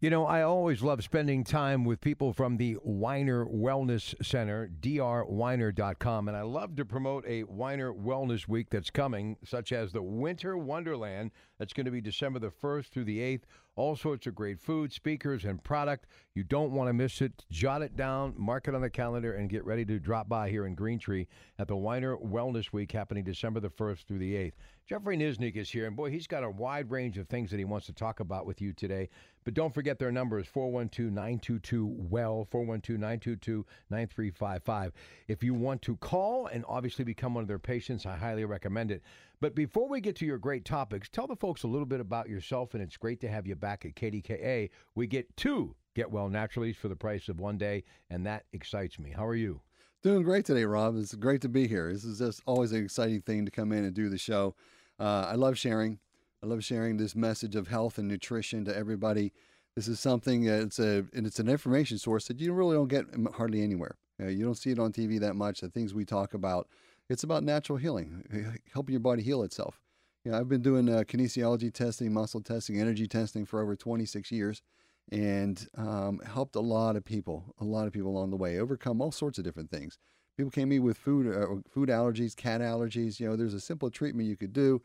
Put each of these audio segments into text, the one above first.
You know, I always love spending time with people from the Weiner Wellness Center, drweiner.com. And I love to promote a Weiner Wellness Week that's coming, such as the Winter Wonderland that's going to be December the 1st through the 8th. All sorts of great food, speakers, and product. You don't want to miss it. Jot it down, mark it on the calendar, and get ready to drop by here in Green Tree at the Weiner Wellness Week happening December the 1st through the 8th. Jeffrey Niznik is here, and boy, he's got a wide range of things that he wants to talk about with you today. But don't forget their number is 412 922 WELL, 412 922 9355. If you want to call and obviously become one of their patients, I highly recommend it. But before we get to your great topics, tell the folks a little bit about yourself, and it's great to have you back at KDKA. We get two Get Well Naturally for the price of one day, and that excites me. How are you? Doing great today, Rob. It's great to be here. This is just always an exciting thing to come in and do the show. Uh, I love sharing. I love sharing this message of health and nutrition to everybody. This is something it's a and it's an information source that you really don't get hardly anywhere. You don't see it on TV that much. The things we talk about it's about natural healing, helping your body heal itself. You know, I've been doing uh, kinesiology testing, muscle testing, energy testing for over 26 years, and um, helped a lot of people, a lot of people along the way overcome all sorts of different things. People came in with food, uh, food allergies, cat allergies. You know, there's a simple treatment you could do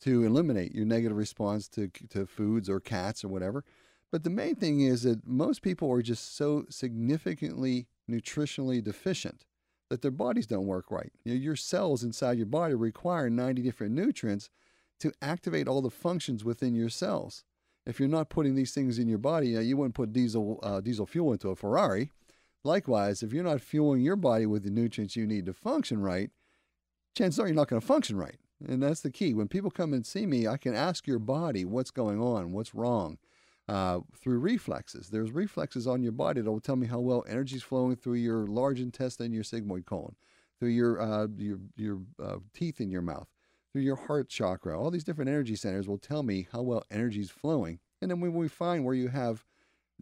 to eliminate your negative response to to foods or cats or whatever. But the main thing is that most people are just so significantly nutritionally deficient that their bodies don't work right. You know, your cells inside your body require 90 different nutrients to activate all the functions within your cells. If you're not putting these things in your body, you, know, you wouldn't put diesel uh, diesel fuel into a Ferrari. Likewise, if you're not fueling your body with the nutrients you need to function right, chances are you're not going to function right. And that's the key. When people come and see me, I can ask your body what's going on, what's wrong uh, through reflexes. There's reflexes on your body that will tell me how well energy is flowing through your large intestine, your sigmoid colon, through your uh, your your uh, teeth in your mouth, through your heart chakra. All these different energy centers will tell me how well energy is flowing. And then when we find where you have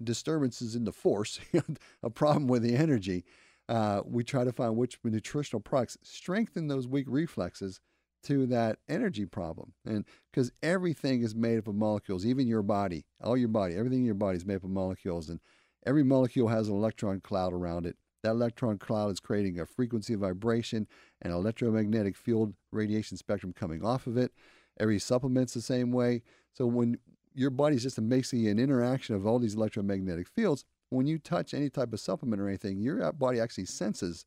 disturbances in the force, a problem with the energy, uh, we try to find which nutritional products strengthen those weak reflexes to that energy problem. And because everything is made up of molecules, even your body, all your body, everything in your body is made up of molecules. And every molecule has an electron cloud around it. That electron cloud is creating a frequency vibration and electromagnetic field radiation spectrum coming off of it. Every supplement's the same way. So when your body's just basically an interaction of all these electromagnetic fields, when you touch any type of supplement or anything, your body actually senses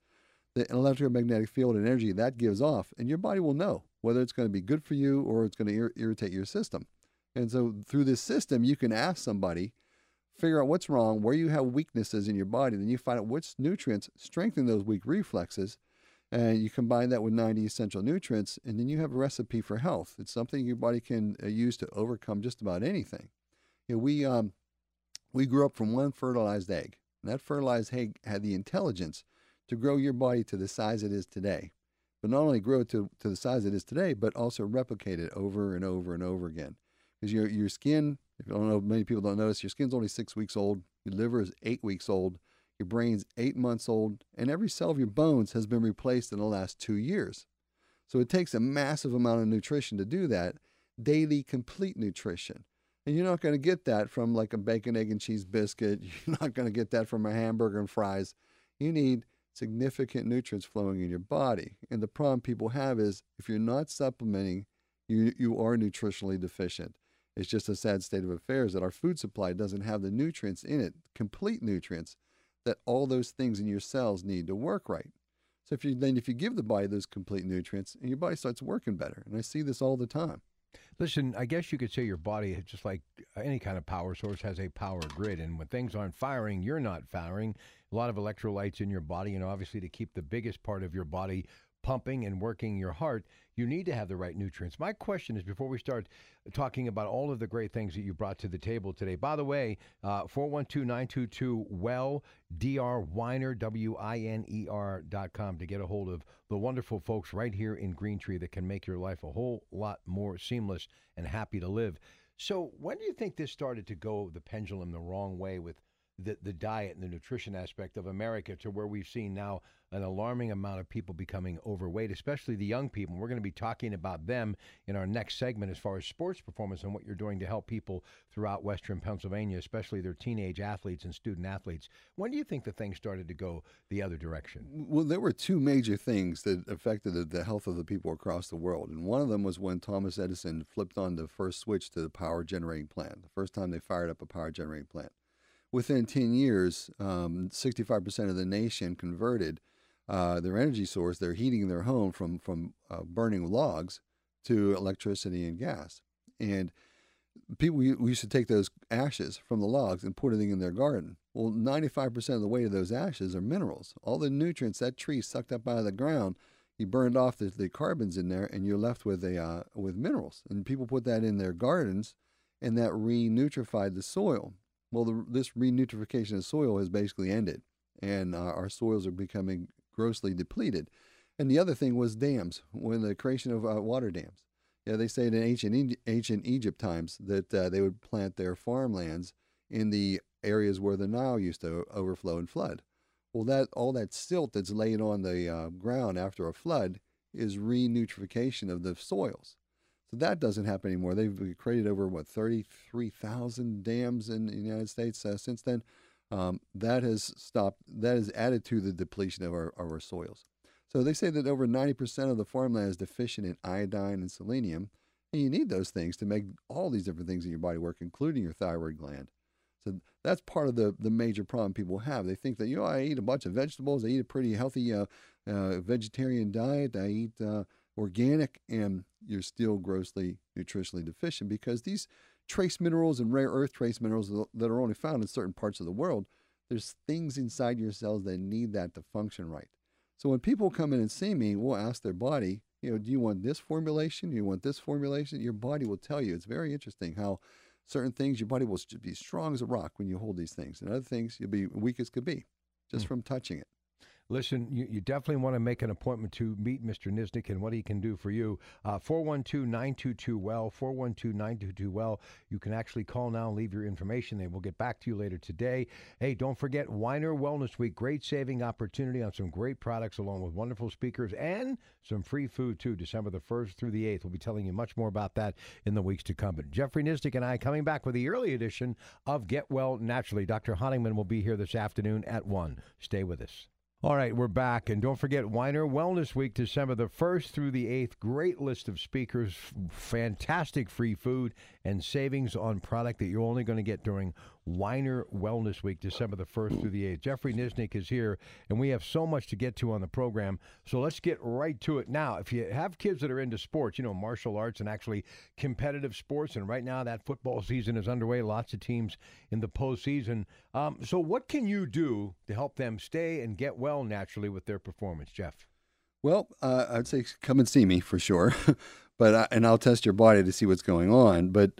the electromagnetic field and energy that gives off, and your body will know whether it's going to be good for you or it's going to ir- irritate your system. And so through this system, you can ask somebody, figure out what's wrong, where you have weaknesses in your body, then you find out which nutrients strengthen those weak reflexes, and you combine that with 90 essential nutrients, and then you have a recipe for health. It's something your body can uh, use to overcome just about anything. You know, we um, we grew up from one fertilized egg, and that fertilized egg had the intelligence to grow your body to the size it is today. But not only grow to, to the size it is today, but also replicate it over and over and over again. Because your, your skin, if you don't know, many people don't notice, your skin's only six weeks old, your liver is eight weeks old, your brain's eight months old, and every cell of your bones has been replaced in the last two years. So it takes a massive amount of nutrition to do that, daily complete nutrition. And you're not going to get that from like a bacon, egg, and cheese biscuit. You're not going to get that from a hamburger and fries. You need significant nutrients flowing in your body. And the problem people have is if you're not supplementing, you, you are nutritionally deficient. It's just a sad state of affairs that our food supply doesn't have the nutrients in it, complete nutrients, that all those things in your cells need to work right. So if you then if you give the body those complete nutrients, and your body starts working better. And I see this all the time. Listen, I guess you could say your body, just like uh, any kind of power source, has a power grid. And when things aren't firing, you're not firing. A lot of electrolytes in your body, and obviously to keep the biggest part of your body pumping and working your heart, you need to have the right nutrients. My question is before we start talking about all of the great things that you brought to the table today, by the way, uh, 412 922 WELL, DR Winer, W I N E R dot com to get a hold of the wonderful folks right here in Green Tree that can make your life a whole lot more seamless and happy to live. So, when do you think this started to go the pendulum the wrong way with the, the diet and the nutrition aspect of America to where we've seen now an alarming amount of people becoming overweight, especially the young people. We're going to be talking about them in our next segment as far as sports performance and what you're doing to help people throughout Western Pennsylvania, especially their teenage athletes and student athletes. When do you think the thing started to go the other direction? Well, there were two major things that affected the health of the people across the world. And one of them was when Thomas Edison flipped on the first switch to the power generating plant, the first time they fired up a power generating plant. Within 10 years, um, 65% of the nation converted uh, their energy source, they're heating their home from from uh, burning logs to electricity and gas. And people we used to take those ashes from the logs and put it in their garden. Well, 95% of the weight of those ashes are minerals. All the nutrients that tree sucked up out of the ground, you burned off the, the carbons in there, and you're left with a uh, with minerals. And people put that in their gardens, and that re-nutrified the soil. Well, the, this re-nutrification of soil has basically ended, and uh, our soils are becoming grossly depleted. And the other thing was dams, when the creation of uh, water dams. Yeah, they say in ancient ancient Egypt times that uh, they would plant their farmlands in the areas where the Nile used to overflow and flood. Well, that all that silt that's laid on the uh, ground after a flood is re-nutrification of the soils. So that doesn't happen anymore. They've created over what 33,000 dams in the United States uh, since then um, that has stopped, that has added to the depletion of our, our soils. So they say that over 90% of the farmland is deficient in iodine and selenium. And you need those things to make all these different things in your body work, including your thyroid gland. So that's part of the, the major problem people have. They think that, you know, I eat a bunch of vegetables, I eat a pretty healthy uh, uh, vegetarian diet, I eat uh, organic, and you're still grossly nutritionally deficient because these trace minerals and rare earth trace minerals that are only found in certain parts of the world, there's things inside your cells that need that to function right. So when people come in and see me, we'll ask their body, you know, do you want this formulation? Do you want this formulation? Your body will tell you. It's very interesting how certain things your body will be strong as a rock when you hold these things, and other things you'll be weak as could be just mm. from touching it. Listen, you, you, definitely want to make an appointment to meet Mr. Niznik and what he can do for you. Uh, 412 922 Well, 412 922 Well. You can actually call now and leave your information. They will get back to you later today. Hey, don't forget Weiner Wellness Week. Great saving opportunity on some great products along with wonderful speakers and some free food too, December the 1st through the 8th. We'll be telling you much more about that in the weeks to come. But Jeffrey Niznik and I coming back with the early edition of Get Well Naturally. Dr. Honigman will be here this afternoon at 1. Stay with us. All right, we're back. And don't forget Weiner Wellness Week, December the 1st through the 8th. Great list of speakers, fantastic free food, and savings on product that you're only going to get during Weiner Wellness Week, December the 1st through the 8th. Jeffrey Niznik is here, and we have so much to get to on the program. So let's get right to it now. If you have kids that are into sports, you know, martial arts and actually competitive sports, and right now that football season is underway, lots of teams in the postseason. Um, so, what can you do to help them stay and get well naturally with their performance, Jeff? Well, uh, I'd say come and see me for sure, but I, and I'll test your body to see what's going on. But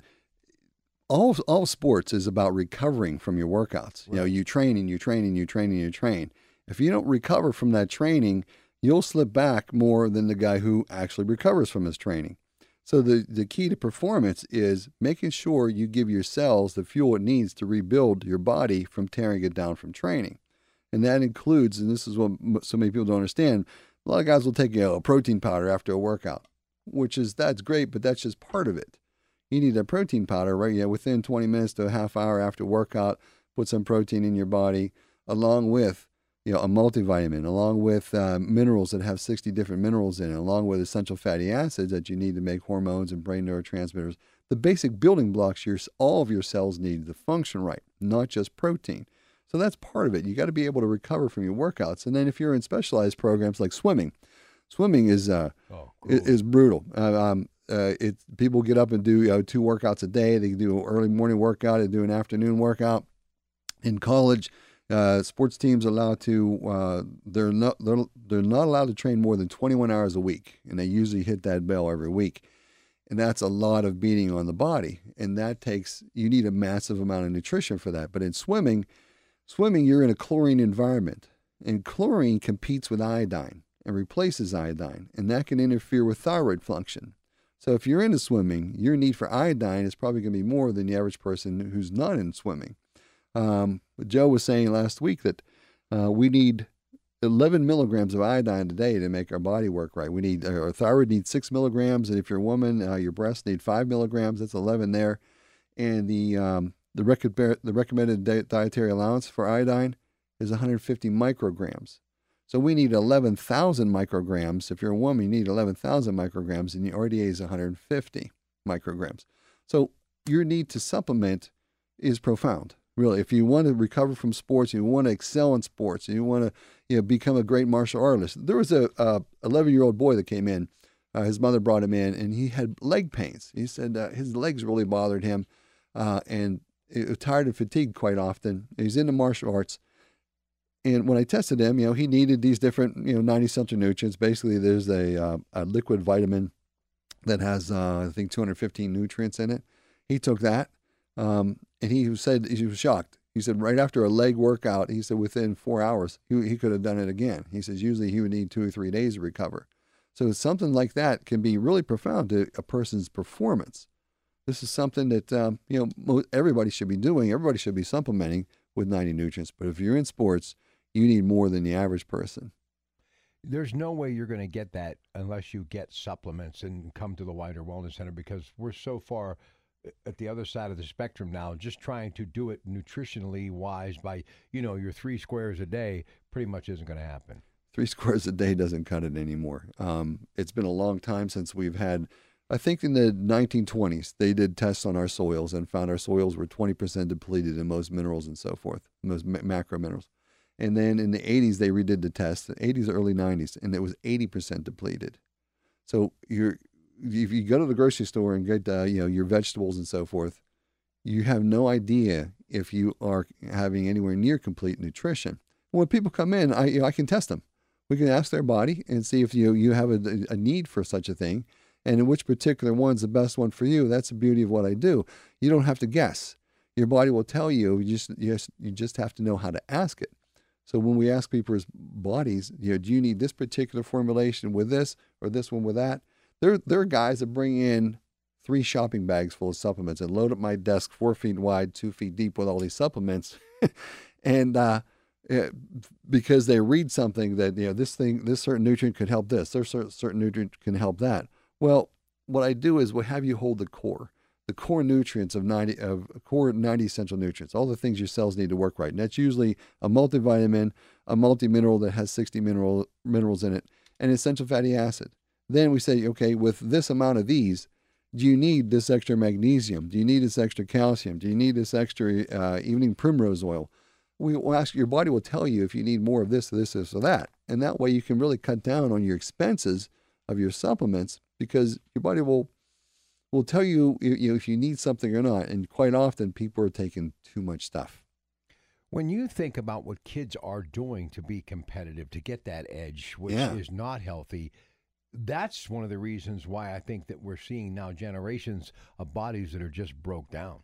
all all sports is about recovering from your workouts. Right. You know, you train and you train and you train and you train. If you don't recover from that training, you'll slip back more than the guy who actually recovers from his training. So the, the key to performance is making sure you give your cells the fuel it needs to rebuild your body from tearing it down from training. And that includes, and this is what so many people don't understand, a lot of guys will take you know, a protein powder after a workout, which is that's great, but that's just part of it you need a protein powder, right? Yeah, within 20 minutes to a half hour after workout, put some protein in your body, along with you know a multivitamin, along with uh, minerals that have 60 different minerals in it, along with essential fatty acids that you need to make hormones and brain neurotransmitters. The basic building blocks your all of your cells need to function right, not just protein. So that's part of it. You got to be able to recover from your workouts, and then if you're in specialized programs like swimming, swimming is uh, oh, cool. is, is, brutal. Uh, um, uh, it people get up and do you know, two workouts a day. They do an early morning workout, and do an afternoon workout. In college, Uh, sports teams allowed to uh, they're not they're, they're not allowed to train more than 21 hours a week, and they usually hit that bell every week, and that's a lot of beating on the body, and that takes you need a massive amount of nutrition for that. But in swimming, swimming you're in a chlorine environment, and chlorine competes with iodine and replaces iodine, and that can interfere with thyroid function. So if you're into swimming, your need for iodine is probably going to be more than the average person who's not in swimming. Um, Joe was saying last week that uh, we need 11 milligrams of iodine a day to make our body work right. We need our thyroid needs six milligrams, and if you're a woman, uh, your breasts need five milligrams. That's 11 there, and the um, the, rec- the recommended dietary allowance for iodine is 150 micrograms. So we need 11,000 micrograms. If you're a woman, you need 11,000 micrograms, and the RDA is 150 micrograms. So your need to supplement is profound really. If you want to recover from sports, you want to excel in sports, you want to you know, become a great martial artist. There was a 11 year old boy that came in. Uh, his mother brought him in, and he had leg pains. He said uh, his legs really bothered him, uh, and tired and fatigued quite often. He's into martial arts. And when I tested him, you know, he needed these different, you know, 90 essential nutrients. Basically, there's a, uh, a liquid vitamin that has, uh, I think, 215 nutrients in it. He took that. Um, and he said he was shocked. He said right after a leg workout, he said within four hours he, he could have done it again. He says usually he would need two or three days to recover. So something like that can be really profound to a person's performance. This is something that um, you know everybody should be doing. Everybody should be supplementing with 90 nutrients. But if you're in sports, you need more than the average person. There's no way you're going to get that unless you get supplements and come to the Weiner Wellness Center because we're so far at the other side of the spectrum now, just trying to do it nutritionally wise by, you know, your three squares a day pretty much isn't going to happen. Three squares a day doesn't cut it anymore. Um, it's been a long time since we've had, I think in the 1920s, they did tests on our soils and found our soils were 20% depleted in most minerals and so forth, most ma- macro minerals. And then in the 80s, they redid the test, the 80s, early 90s, and it was 80% depleted. So you're if you go to the grocery store and get uh, you know your vegetables and so forth, you have no idea if you are having anywhere near complete nutrition. When people come in, I you know, I can test them. We can ask their body and see if you you have a, a need for such a thing, and which particular one's the best one for you. That's the beauty of what I do. You don't have to guess. Your body will tell you. You just you just, you just have to know how to ask it. So when we ask people's bodies, you know, do you need this particular formulation with this or this one with that? There, there are guys that bring in three shopping bags full of supplements and load up my desk four feet wide, two feet deep with all these supplements, and uh, it, because they read something that you know this thing, this certain nutrient could help this, this certain nutrient can help that. Well, what I do is we have you hold the core, the core nutrients of 90 of core 90 essential nutrients, all the things your cells need to work right. And that's usually a multivitamin, a multi-mineral that has 60 mineral minerals in it, and essential fatty acid. Then we say, okay, with this amount of these, do you need this extra magnesium? Do you need this extra calcium? Do you need this extra uh, evening primrose oil? We will ask your body will tell you if you need more of this, this, this, or that, and that way you can really cut down on your expenses of your supplements because your body will will tell you, you know, if you need something or not. And quite often, people are taking too much stuff. When you think about what kids are doing to be competitive, to get that edge, which yeah. is not healthy, that's one of the reasons why I think that we're seeing now generations of bodies that are just broke down.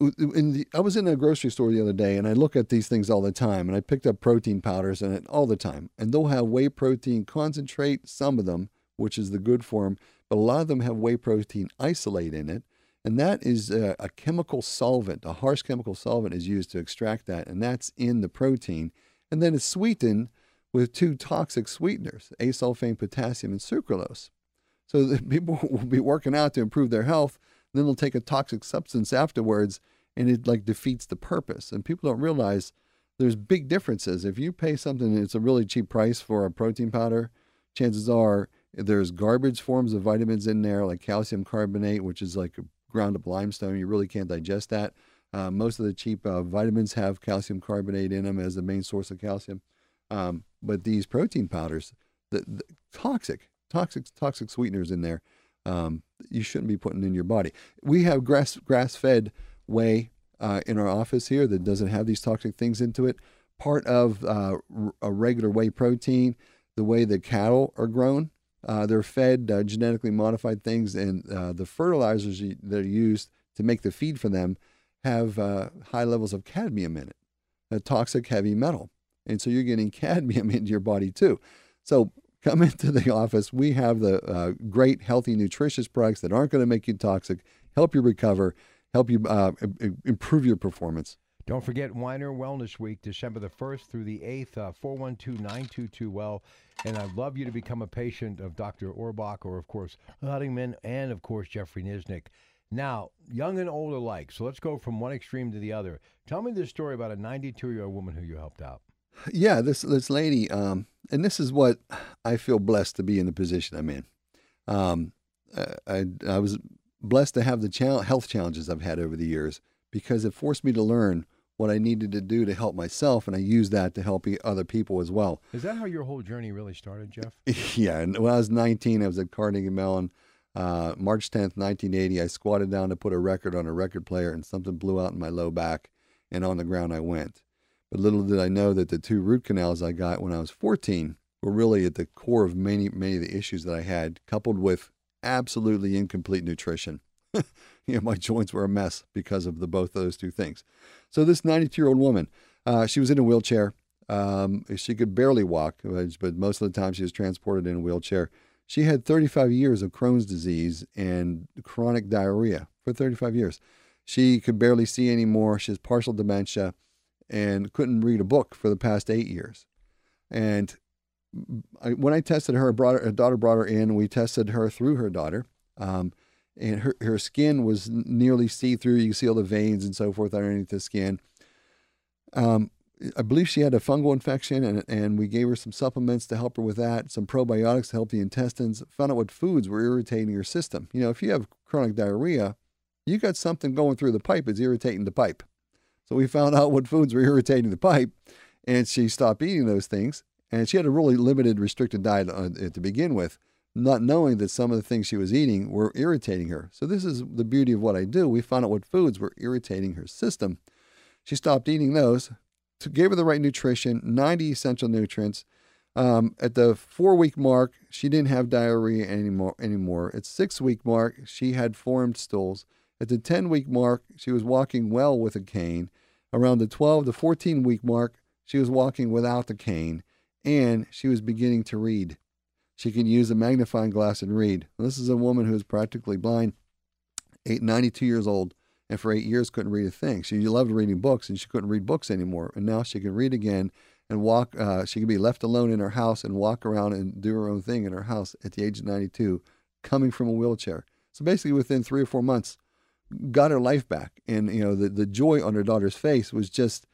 The, I was in a grocery store the other day and I look at these things all the time and I picked up protein powders and all the time and they'll have whey protein concentrate some of them which is the good form but a lot of them have whey protein isolate in it and that is a, a chemical solvent a harsh chemical solvent is used to extract that and that's in the protein and then it's sweetened with two toxic sweeteners, acesulfame potassium and sucralose. So people will be working out to improve their health, then they'll take a toxic substance afterwards and it like defeats the purpose. And people don't realize there's big differences. If you pay something it's a really cheap price for a protein powder, chances are there's garbage forms of vitamins in there like calcium carbonate, which is like ground up limestone. You really can't digest that. Uh, most of the cheap uh, vitamins have calcium carbonate in them as the main source of calcium. Um, but these protein powders, the, the toxic, toxic, toxic sweeteners in there, um, you shouldn't be putting in your body. We have grass grass fed whey uh, in our office here that doesn't have these toxic things into it. part of uh, a regular whey protein, the way the cattle are grown. Uh, they're fed uh, genetically modified things, and uh, the fertilizers that are used to make the feed for them have uh, high levels of cadmium in it, a toxic heavy metal. And so you're getting cadmium into your body too. So come into the office. We have the uh, great, healthy, nutritious products that aren't going to make you toxic, help you recover, help you uh, improve your performance. Don't forget Weiner Wellness Week, December the 1st through the 8th, uh, 412 922 Well. And I'd love you to become a patient of Dr. Orbach or, of course, Honigman and, of course, Jeffrey Niznik. Now, young and old alike. So let's go from one extreme to the other. Tell me this story about a 92 year old woman who you helped out. Yeah, this this lady, um, and this is what I feel blessed to be in the position I'm in. Um, I, I was blessed to have the health challenges I've had over the years because it forced me to learn what I needed to do to help myself, and I used that to help other people as well. Is that how your whole journey really started, Jeff? yeah. When I was 19, I was at Carnegie Mellon. Uh, March 10th, 1980, I squatted down to put a record on a record player, and something blew out in my low back, and on the ground I went. But little did I know that the two root canals I got when I was 14 were really at the core of many, many of the issues that I had, coupled with absolutely incomplete nutrition. you know, my joints were a mess because of the both of those two things. So this 92 year old woman, uh, she was in a wheelchair. Um, she could barely walk, but most of the time she was transported in a wheelchair. She had 35 years of Crohn's disease and chronic diarrhea for 35 years. She could barely see anymore. She has partial dementia and couldn't read a book for the past eight years. And I, when I tested her, brought her, daughter brought her in. We tested her through her daughter, um, and her her skin was nearly see through. You see all the veins and so forth underneath the skin. Um, I believe she had a fungal infection, and and we gave her some supplements to help her with that, some probiotics to help the intestines. Found out what foods were irritating your system. You know, if you have chronic diarrhea, you got something going through the pipe. It's irritating the pipe. So we found out what foods were irritating the pipe, and she stopped eating those things. And she had a really limited, restricted diet uh, to begin with, not knowing that some of the things she was eating were irritating her. So this is the beauty of what I do. We found out what foods were irritating her system. She stopped eating those, gave her the right nutrition, 90 essential nutrients. Um, at the four week mark, she didn't have diarrhea anymore. Anymore. At six week mark, she had formed stools. At the 10 week mark, she was walking well with a cane. Around the 12 to 14 week mark, she was walking without the cane and she was beginning to read. She could use a magnifying glass and read. This is a woman who is practically blind, eight, 92 years old, and for eight years couldn't read a thing. She loved reading books and she couldn't read books anymore. And now she can read again and walk. Uh, she can be left alone in her house and walk around and do her own thing in her house at the age of 92, coming from a wheelchair. So basically, within three or four months, got her life back. And, you know, the, the joy on her daughter's face was just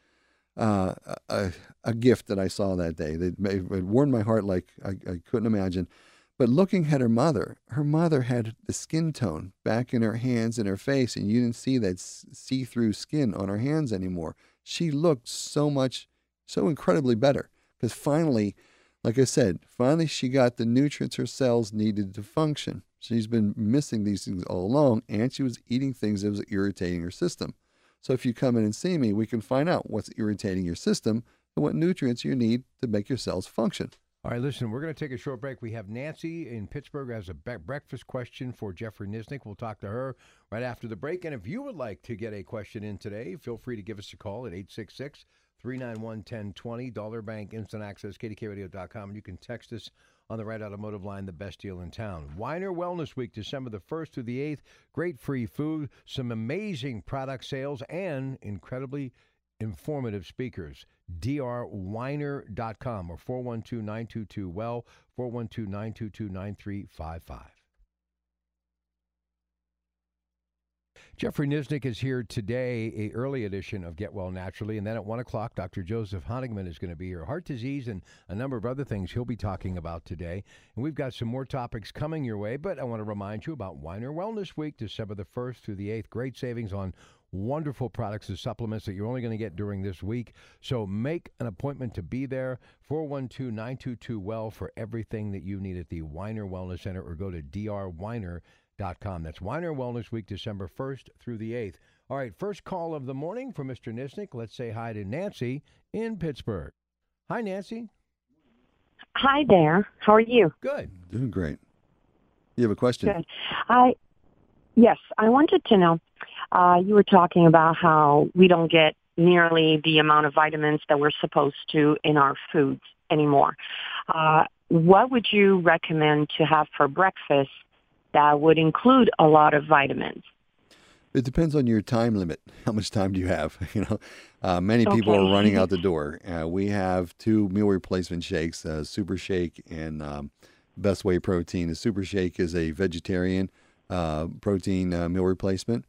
uh, a, a gift that I saw that day. It, it warmed my heart like I, I couldn't imagine. But looking at her mother, her mother had the skin tone back in her hands and her face, and you didn't see that see through skin on her hands anymore. She looked so much, so incredibly better because finally, like I said, finally she got the nutrients her cells needed to function. She's been missing these things all along, and she was eating things that was irritating her system. So if you come in and see me, we can find out what's irritating your system and what nutrients you need to make your cells function. All right, listen, we're going to take a short break. We have Nancy in Pittsburgh has a be- breakfast question for Jeffrey Niznik. We'll talk to her right after the break. And if you would like to get a question in today, feel free to give us a call at 866 391 1020, Dollar Bank Instant Access, kdkaradio.com. And you can text us on the right automotive line, the best deal in town. Weiner Wellness Week, December the 1st through the 8th. Great free food, some amazing product sales, and incredibly informative speakers. drweiner.com or 412 922 well, 412 922 9355. Jeffrey Niznik is here today, a early edition of Get Well Naturally, and then at one o'clock, Dr. Joseph Honigman is going to be here. Heart disease and a number of other things he'll be talking about today, and we've got some more topics coming your way. But I want to remind you about Weiner Wellness Week, December the first through the eighth. Great savings on wonderful products and supplements that you're only going to get during this week. So make an appointment to be there. 412 922 Well for everything that you need at the Weiner Wellness Center or go to drweiner.com. That's Weiner Wellness Week, December 1st through the 8th. All right, first call of the morning for Mr. Niznik. Let's say hi to Nancy in Pittsburgh. Hi, Nancy. Hi there. How are you? Good. Doing great. You have a question? Good. I yes, I wanted to know. Uh, you were talking about how we don't get nearly the amount of vitamins that we're supposed to in our foods anymore. Uh, what would you recommend to have for breakfast that would include a lot of vitamins? It depends on your time limit. How much time do you have? You know, uh, many people Okay. are running out the door. Uh, we have two meal replacement shakes, uh, Super Shake and um, Best Way Protein. The Super Shake is a vegetarian uh, protein uh, meal replacement.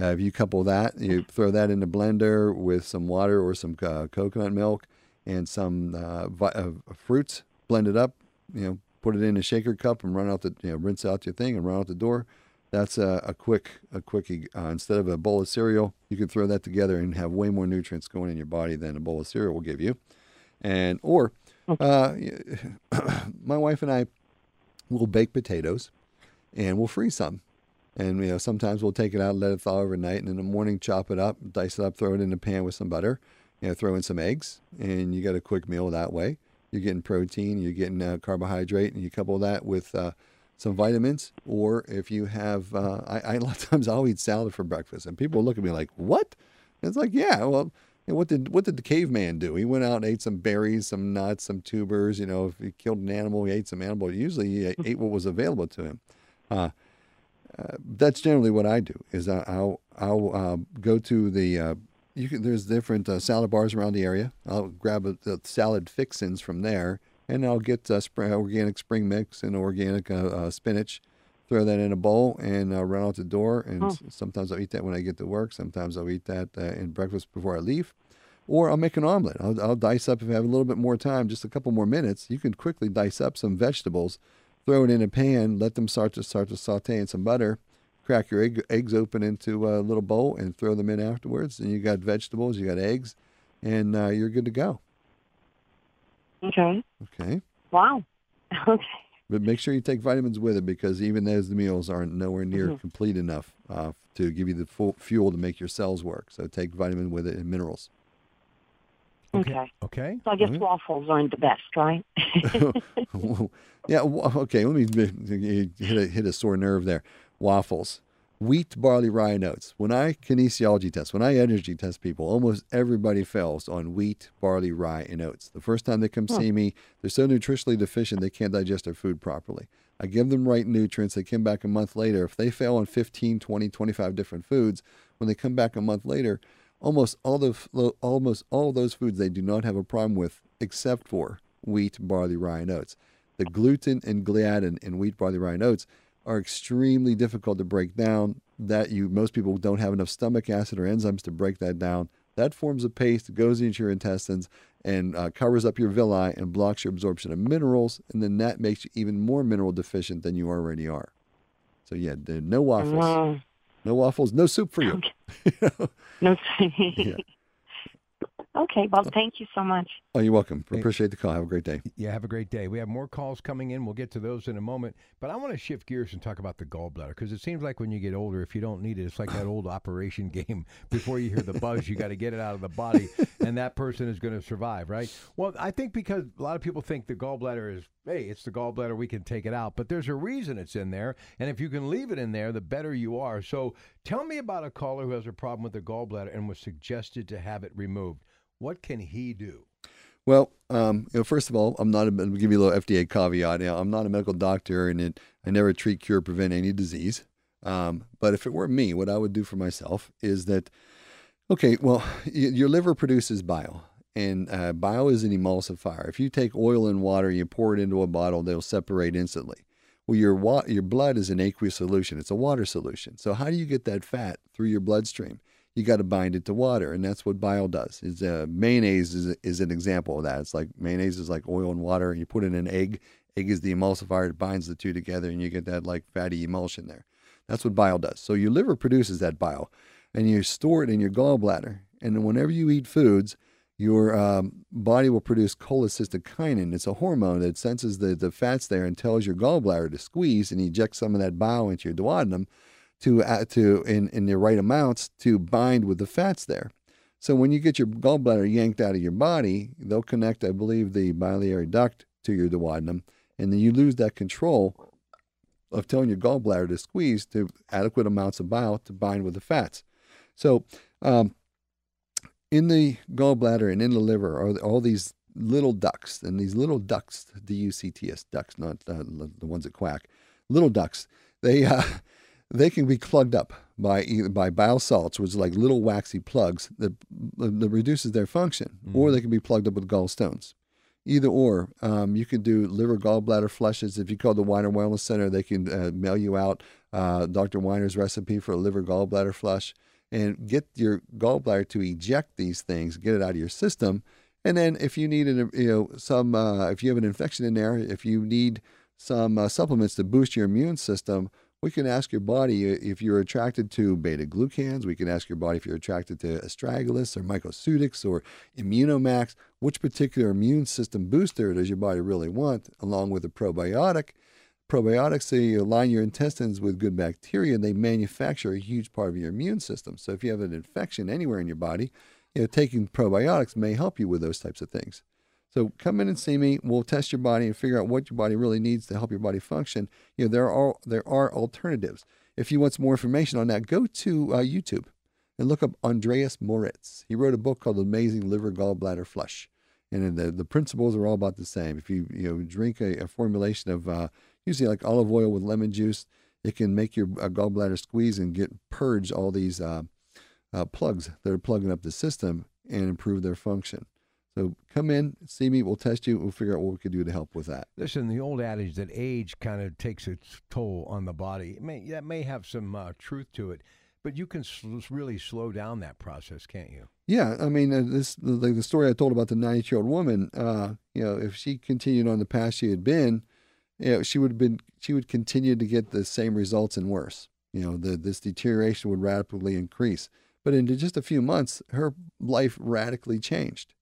Uh, if you couple that, you throw that in a blender with some water or some uh, coconut milk and some uh, vi- uh, fruits, blend it up. You know, put it in a shaker cup and run out the you know rinse out your thing and run out the door. That's a, a quick a quickie. Uh, instead of a bowl of cereal, you can throw that together and have way more nutrients going in your body than a bowl of cereal will give you. And or uh, my wife and I will bake potatoes and we'll freeze some. And you know, sometimes we'll take it out, let it thaw overnight, and in the morning chop it up, dice it up, throw it in a pan with some butter. You know, throw in some eggs, and you get a quick meal that way. You're getting protein, you're getting uh, carbohydrate, and you couple that with uh, some vitamins. Or if you have, uh, I, I a lot of times I'll eat salad for breakfast, and people look at me like, "What?" And it's like, yeah, well, what did what did the caveman do? He went out and ate some berries, some nuts, some tubers. You know, if he killed an animal, he ate some animal. Usually, he ate what was available to him. Uh, uh, that's generally what I do. Is I- I'll I'll uh, go to the uh, you can there's different uh, salad bars around the area. I'll grab a, the salad fixins from there, and I'll get uh, spring, organic spring mix and organic uh, uh, spinach. Throw that in a bowl and uh, run out the door. And s- sometimes I'll eat that when I get to work. Sometimes I'll eat that uh, in breakfast before I leave. Or I'll make an omelet. I'll, I'll dice up if I have a little bit more time, just a couple more minutes. You can quickly dice up some vegetables, throw it in a pan, let them start to start to saute in some butter. Crack your egg, eggs open into a little bowl and throw them in afterwards. And you got vegetables, you got eggs, and uh, you're good to go. Okay. Okay, Wow. Okay. but make sure you take vitamins with it because even those the meals aren't nowhere near complete enough uh, to give you the full fuel to make your cells work. So take vitamin with it and minerals. Okay. Okay. So I guess Mhm. waffles aren't the best, right? yeah. Okay. Let me hit a, hit a sore nerve there. Waffles, wheat, barley, rye, and oats. When I kinesiology test, when I energy test people, almost everybody fails on wheat, barley, rye, and oats. The first time they come see me, they're so nutritionally deficient they can't digest their food properly. I give them right nutrients. They come back a month later. If they fail on 15, 20, 25 different foods, when they come back a month later, almost all the almost all those foods they do not have a problem with, except for wheat, barley, rye, and oats. The gluten and gliadin in wheat, barley, rye, and oats are extremely difficult to break down. That you most people don't have enough stomach acid or enzymes to break that down. That forms a paste, that goes into your intestines, and uh, covers up your villi and blocks your absorption of minerals, and then that makes you even more mineral deficient than you already are. So yeah, no waffles, Wow. no waffles, no soup for you. No. Yeah. Okay. Well, thank you so much. Oh, you're welcome. Appreciate the call. Have a great day. Yeah, have a great day. We have more calls coming in. We'll get to those in a moment. But I want to shift gears and talk about the gallbladder because it seems like when you get older, if you don't need it, it's like that old operation game. Before you hear the buzz, you got to get it out of the body, and that person is going to survive, right? Well, I think because a lot of people think the gallbladder is, hey, it's the gallbladder, we can take it out. But there's a reason it's in there. And if you can leave it in there, the better you are. So tell me about a caller who has a problem with the gallbladder and was suggested to have it removed. What can he do? Well, um, you know, first of all, I'm not. A, I'll give you a little FDA caveat. You know, I'm not a medical doctor, and it, I never treat, cure, prevent any disease. Um, but if it were me, what I would do for myself is that, okay, well, y- your liver produces bile, and uh, bile is an emulsifier. If you take oil and water, you pour it into a bottle, they'll separate instantly. Well, your wa- your blood is an aqueous solution. It's a water solution. So how do you get that fat through your bloodstream? You got to bind it to water, and that's what bile does. Is uh, mayonnaise is, is an example of that. It's like mayonnaise is like oil and water, and you put in an egg. Egg is the emulsifier; it binds the two together, and you get that like fatty emulsion there. That's what bile does. So your liver produces that bile, and you store it in your gallbladder. And whenever you eat foods, your um, body will produce cholecystokinin. It's a hormone that senses the, the fats there and tells your gallbladder to squeeze and eject some of that bile into your duodenum to uh, to in in the right amounts to bind with the fats there. So when you get your gallbladder yanked out of your body, they'll connect, I believe, the biliary duct to your duodenum, and then you lose that control of telling your gallbladder to squeeze to adequate amounts of bile to bind with the fats. So um, in the gallbladder and in the liver are all these little ducts, and these little ducts, D-U-C-T-S, ducts, not uh, the ones that quack, little ducts, they uh, they can be plugged up by either by bile salts, which is like little waxy plugs that, that reduces their function, mm-hmm. or they can be plugged up with gallstones. Either or, um, you can do liver gallbladder flushes. If you call the Weiner Wellness Center, they can uh, mail you out uh, Dr. Weiner's recipe for a liver gallbladder flush and get your gallbladder to eject these things, get it out of your system. And then if you need an, you know, some, uh, if you have an infection in there, if you need some uh, supplements to boost your immune system, we can ask your body if you're attracted to beta glucans. We can ask your body if you're attracted to astragalus or mycoceutics or immunomax. Which particular immune system booster does your body really want, along with a probiotic? Probiotics, they align your intestines with good bacteria and they manufacture a huge part of your immune system. So if you have an infection anywhere in your body, you know, taking probiotics may help you with those types of things. So come in and see me. We'll test your body and figure out what your body really needs to help your body function. You know, there are there are alternatives. If you want some more information on that, go to uh, YouTube and look up Andreas Moritz. He wrote a book called Amazing Liver Gallbladder Flush, and the the principles are all about the same. If you you know drink a, a formulation of uh, usually like olive oil with lemon juice, it can make your uh, gallbladder squeeze and get purge all these uh, uh, plugs that are plugging up the system and improve their function. So come in, see me. We'll test you. We'll figure out what we can do to help with that. Listen, the old adage that age kind of takes its toll on the body, it may, that may have some uh, truth to it, but you can sl- really slow down that process, can't you? Yeah, I mean, uh, this like the story I told about the 90 year old woman. Uh, you know, if she continued on the path she had been, you know, she would have been she would continue to get the same results and worse. You know, the this deterioration would rapidly increase. But in just a few months, her life radically changed.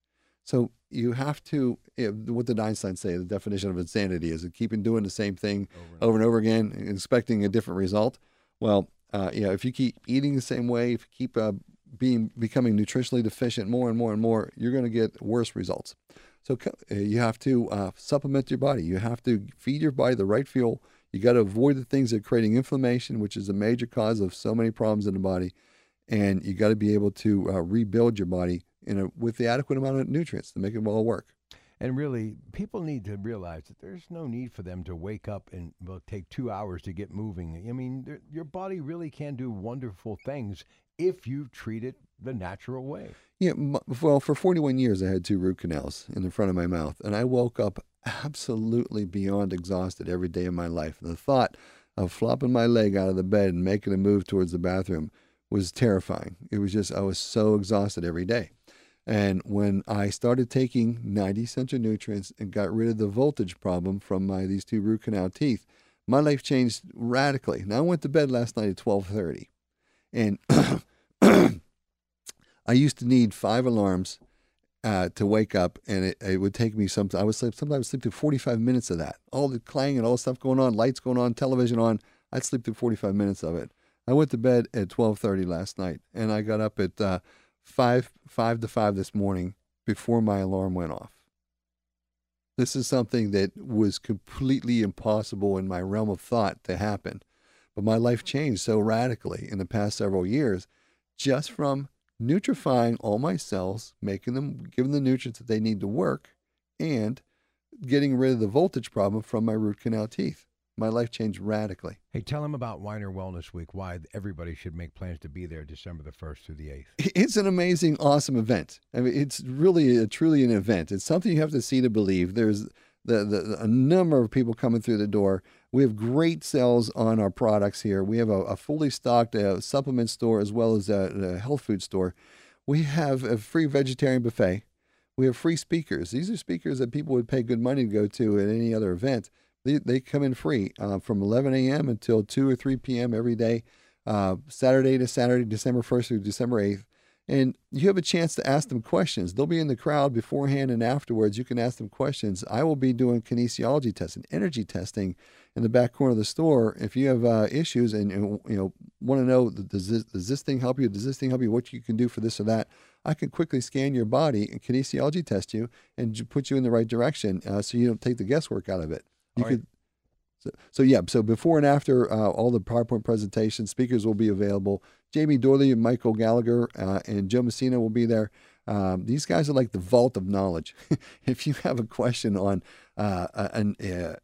So you have to, you know, what did Einstein say? The definition of insanity is keeping doing the same thing over and over, again, expecting a different result. Well, uh, you know, if you keep eating the same way, if you keep uh, being becoming nutritionally deficient more and more and more, you're going to get worse results. So uh, you have to uh, supplement your body. You have to feed your body the right fuel. You got to avoid the things that are creating inflammation, which is a major cause of so many problems in the body. And you got to be able to uh, rebuild your body in a, with the adequate amount of nutrients to make it all work. And really, people need to realize that there's no need for them to wake up and well, take two hours to get moving. I mean, your body really can do wonderful things if you treat it the natural way. Yeah, well, for 41 years, I had two root canals in the front of my mouth, and I woke up absolutely beyond exhausted every day of my life. The thought of flopping my leg out of the bed and making a move towards the bathroom was terrifying. It was just, I was so exhausted every day. And when I started taking 90 essential nutrients and got rid of the voltage problem from my these two root canal teeth, my life changed radically. Now I went to bed last night at 12:30, and I used to need five alarms uh, to wake up, and it, it would take me some. I would sleep sometimes sleep through 45 minutes of that. All the clang and all the stuff going on, lights going on, television on. I'd sleep through 45 minutes of it. I went to bed at 12:30 last night, and I got up at uh, five five to five this morning before my alarm went off. This is something that was completely impossible in my realm of thought to happen. But my life changed so radically in the past several years just from nutrifying all my cells, making them, giving the nutrients that they need to work, and getting rid of the voltage problem from my root canal teeth my life changed radically. Hey, tell them about Weiner Wellness Week, why everybody should make plans to be there December the 1st through the 8th. It's an amazing, awesome event. I mean, it's really a, truly an event. It's something you have to see to believe. There's the, the, a number of people coming through the door. We have great sales on our products here. We have a, a fully stocked uh, supplement store as well as a, a health food store. We have a free vegetarian buffet. We have free speakers. These are speakers that people would pay good money to go to at any other event. They, they come in free uh, from 11 a.m. until 2 or 3 p.m. every day, uh, Saturday to Saturday, December 1st through December 8th. and you have a chance to ask them questions. They'll be in the crowd beforehand and afterwards. You can ask them questions. I will be doing kinesiology testing, energy testing in the back corner of the store. If you have uh, issues and you know want to know does this, does this thing help you? Does this thing help you? What you can do for this or that? I can quickly scan your body and kinesiology test you and put you in the right direction, uh, so you don't take the guesswork out of it. You All could. So, so yeah, so before and after uh, all the PowerPoint presentations, speakers will be available. Jamie Dorley and Michael Gallagher uh, and Joe Messina will be there. Um, these guys are like the vault of knowledge. if you have a question on uh, a, a,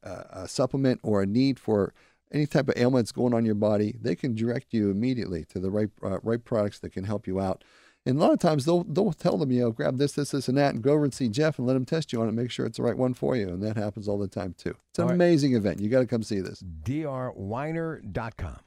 a, supplement or a need for any type of ailments going on in your body, they can direct you immediately to the right uh, right products that can help you out. And a lot of times they'll they'll tell them, you know, grab this, this, this, and that, and go over and see Jeff and let him test you on it, make sure it's the right one for you. And that happens all the time too. It's an All right. amazing event. You got to come see this. drweiner.com.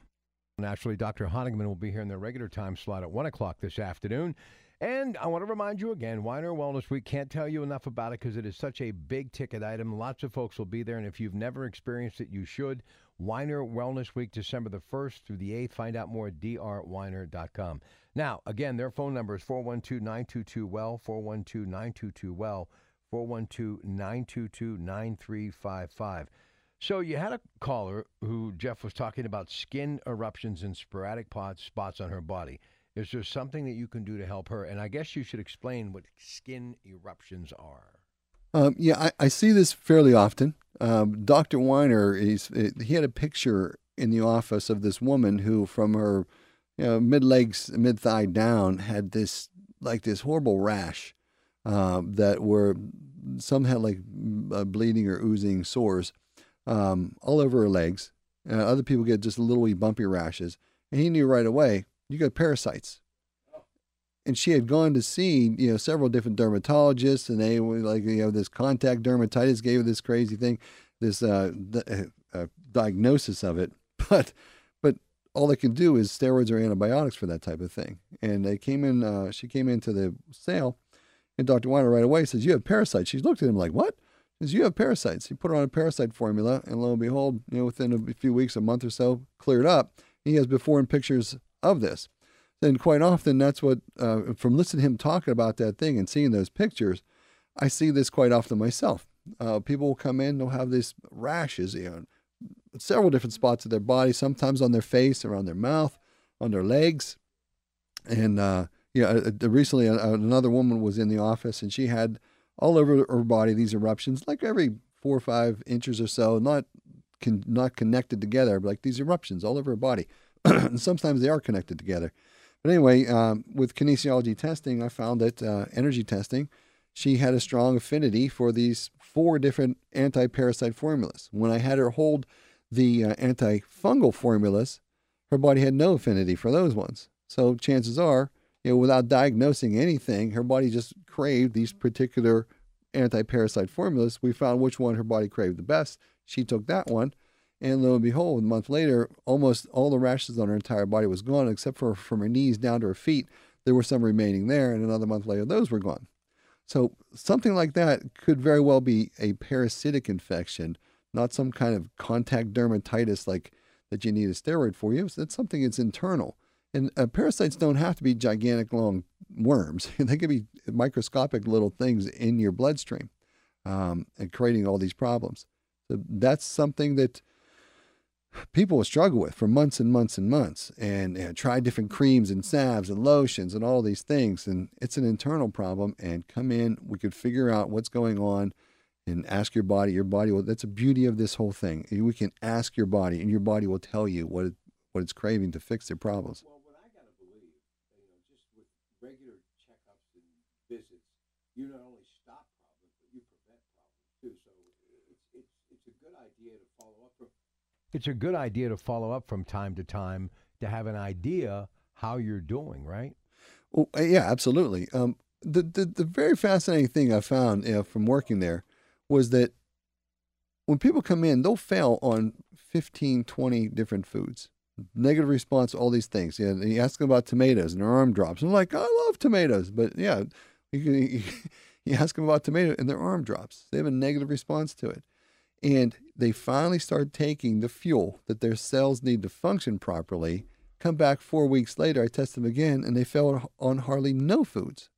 Naturally, Dr. Honigman will be here in the regular time slot at 1 o'clock this afternoon. And I want to remind you again, Weiner Wellness Week, can't tell you enough about it because it is such a big ticket item. Lots of folks will be there, and if you've never experienced it, you should. Weiner Wellness Week, December the 1st through the 8th. Find out more at drweiner.com. Now, again, their phone number is 412 922 Well, 412 922 Well, 412 922 9355. So you had a caller who Jeff was talking about skin eruptions and sporadic pot spots on her body. Is there something that you can do to help her? And I guess you should explain what skin eruptions are. Um, yeah, I, I see this fairly often. Um, Dr. Weiner, he's, he had a picture in the office of this woman who, from her you know, mid legs, mid thigh down, had this like this horrible rash um, that were some had like uh, bleeding or oozing sores um, all over her legs. Uh, other people get just little bumpy rashes, and he knew right away you got parasites. And she had gone to see you know several different dermatologists, and they were like you know this contact dermatitis gave her this crazy thing, this uh, th- uh, diagnosis of it, but but all they can do is steroids or antibiotics for that type of thing. And they came in, uh, she came into the sale, and Dr. Weiner right away says, You have parasites. She looked at him like, What? She says, You have parasites. He put her on a parasite formula, and lo and behold, you know, within a few weeks, a month or so, cleared up. He has before and pictures of this. And quite often, that's what, uh, from listening to him talking about that thing and seeing those pictures, I see this quite often myself. Uh, people will come in, they'll have these rashes, you know, several different spots of their body, sometimes on their face, around their mouth, on their legs. And uh, yeah, uh, uh, recently uh, another woman was in the office and she had all over her body these eruptions, like every four or five inches or so, not con- not connected together, but like these eruptions all over her body. and sometimes they are connected together. But anyway, um, with kinesiology testing, I found that uh, energy testing, she had a strong affinity for these four different anti-parasite formulas. When I had her hold the uh, antifungal formulas, her body had no affinity for those ones. So chances are, you know, without diagnosing anything, her body just craved these particular anti-parasite formulas. We found which one her body craved the best. She took that one, and lo and behold, a month later, almost all the rashes on her entire body was gone, except for from her knees down to her feet. There were some remaining there, and another month later, those were gone. So something like that could very well be a parasitic infection, not some kind of contact dermatitis like that you need a steroid for. You it's something that's internal. And uh, parasites don't have to be gigantic long worms. they could be microscopic little things in your bloodstream um, and creating all these problems. So that's something that people will struggle with for months and months and months and, try different creams and salves and lotions and all these things. And it's an internal problem. And come in, we could figure out what's going on and ask your body. Your body will, that's the beauty of this whole thing. We can ask your body, and your body will tell you what, it, what it's craving to fix their problems. Well, what I got to believe, you know, just with regular checkups and visits, you not only stop problems, but you prevent problems too. So it's it's it's a good idea to follow up from. It's a good idea to follow up from time to time to have an idea how you're doing, right? Well, uh, yeah, absolutely. Um, the, the the very fascinating thing I found you know, from working there was that when people come in, they'll fail on 15, 20 different foods. Negative response, all these things. Yeah, you ask them about tomatoes and their arm drops. I'm like, I love tomatoes, but yeah, you, you, you ask them about tomato and their arm drops. They have a negative response to it, and they finally start taking the fuel that their cells need to function properly come back four weeks later, I test them again, and they fell on hardly no foods.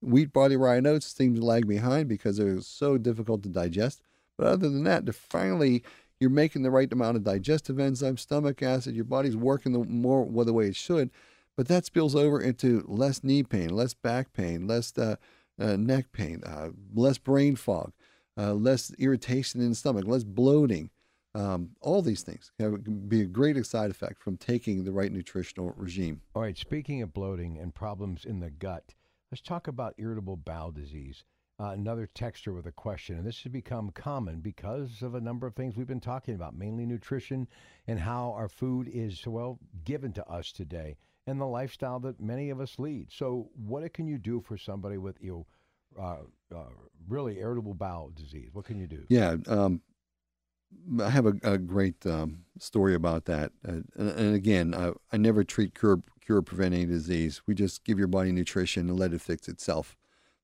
Wheat, barley, rye, and oats seem to lag behind because they're so difficult to digest. But other than that, they're finally you're making the right amount of digestive enzymes, stomach acid, your body's working the more well, the way it should. But that spills over into less knee pain, less back pain, less uh, uh, neck pain, uh, less brain fog, uh, less irritation in the stomach, less bloating. Um, all these things can be a great side effect from taking the right nutritional regime. All right, speaking of bloating and problems in the gut, let's talk about irritable bowel disease. Uh, another texture with a question, and this has become common because of a number of things we've been talking about, mainly nutrition and how our food is, well, given to us today and the lifestyle that many of us lead. So, what can you do for somebody with you know, uh, uh, really irritable bowel disease? What can you do? Yeah, um, I have a, a great um, story about that. Uh, and, and, again, I, I never treat cure cure prevent any disease. We just give your body nutrition and let it fix itself.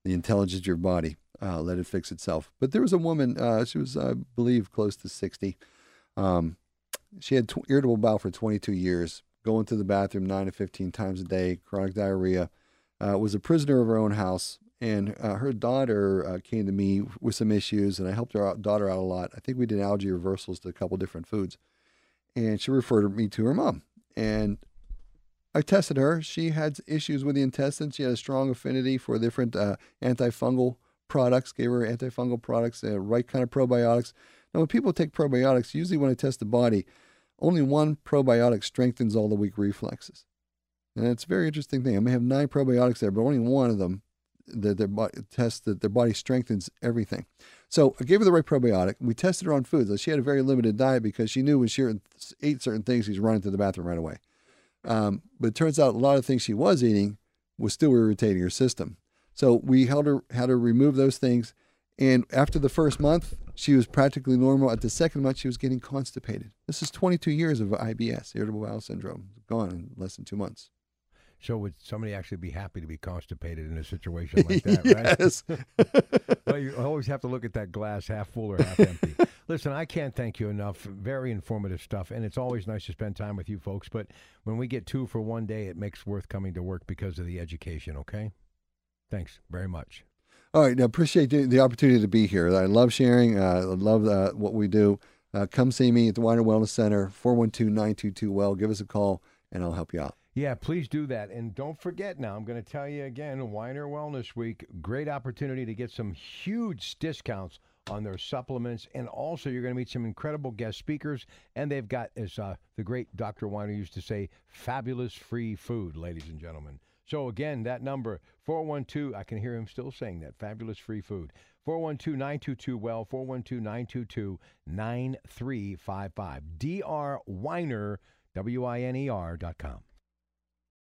The intelligence of your body, uh, let it fix itself. But there was a woman. Uh, she was, I believe, close to sixty. Um, she had irritable bowel for 22 years going to the bathroom nine to 15 times a day, chronic diarrhea, uh, was a prisoner of her own house. And uh, her daughter uh, came to me with some issues, and I helped her out, daughter out a lot. I think we did allergy reversals to a couple different foods. And she referred me to her mom. And I tested her. She had issues with the intestines. She had a strong affinity for different uh, antifungal products, gave her antifungal products, the right kind of probiotics. Now, when people take probiotics, usually when I test the body, only one probiotic strengthens all the weak reflexes. And it's a very interesting thing. I may have nine probiotics there, but only one of them that their body tests that their body strengthens everything. So I gave her the right probiotic. We tested her on foods. She had a very limited diet because she knew when she ate certain things, she's running to the bathroom right away. Um, but it turns out a lot of things she was eating was still irritating her system. So we held her, had her remove those things. And after the first month, she was practically normal. At the second month, she was getting constipated. This is 22 years of IBS, irritable bowel syndrome, gone in less than two months. So would somebody actually be happy to be constipated in a situation like that, yes. right? well, you always have to look at that glass half full or half empty. Listen, I can't thank you enough. Very informative stuff, and it's always nice to spend time with you folks. But when we get two for one day, it makes worth coming to work because of the education. Okay, thanks very much. All right, I appreciate the, opportunity to be here. I love sharing. Uh, I love uh, what we do. Uh, come see me at the Weiner Wellness Center, 412-922-WELL. Give us a call, and I'll help you out. Yeah, please do that. And don't forget now, I'm going to tell you again, Weiner Wellness Week, great opportunity to get some huge discounts on their supplements. And also, you're going to meet some incredible guest speakers. And they've got, as uh, the great Dr. Weiner used to say, fabulous free food, ladies and gentlemen. So, again, that number, 412, I can hear him still saying that, fabulous free food. 412 922 Well, 412 922 9355. Dr. Weiner, W I N E R dot com.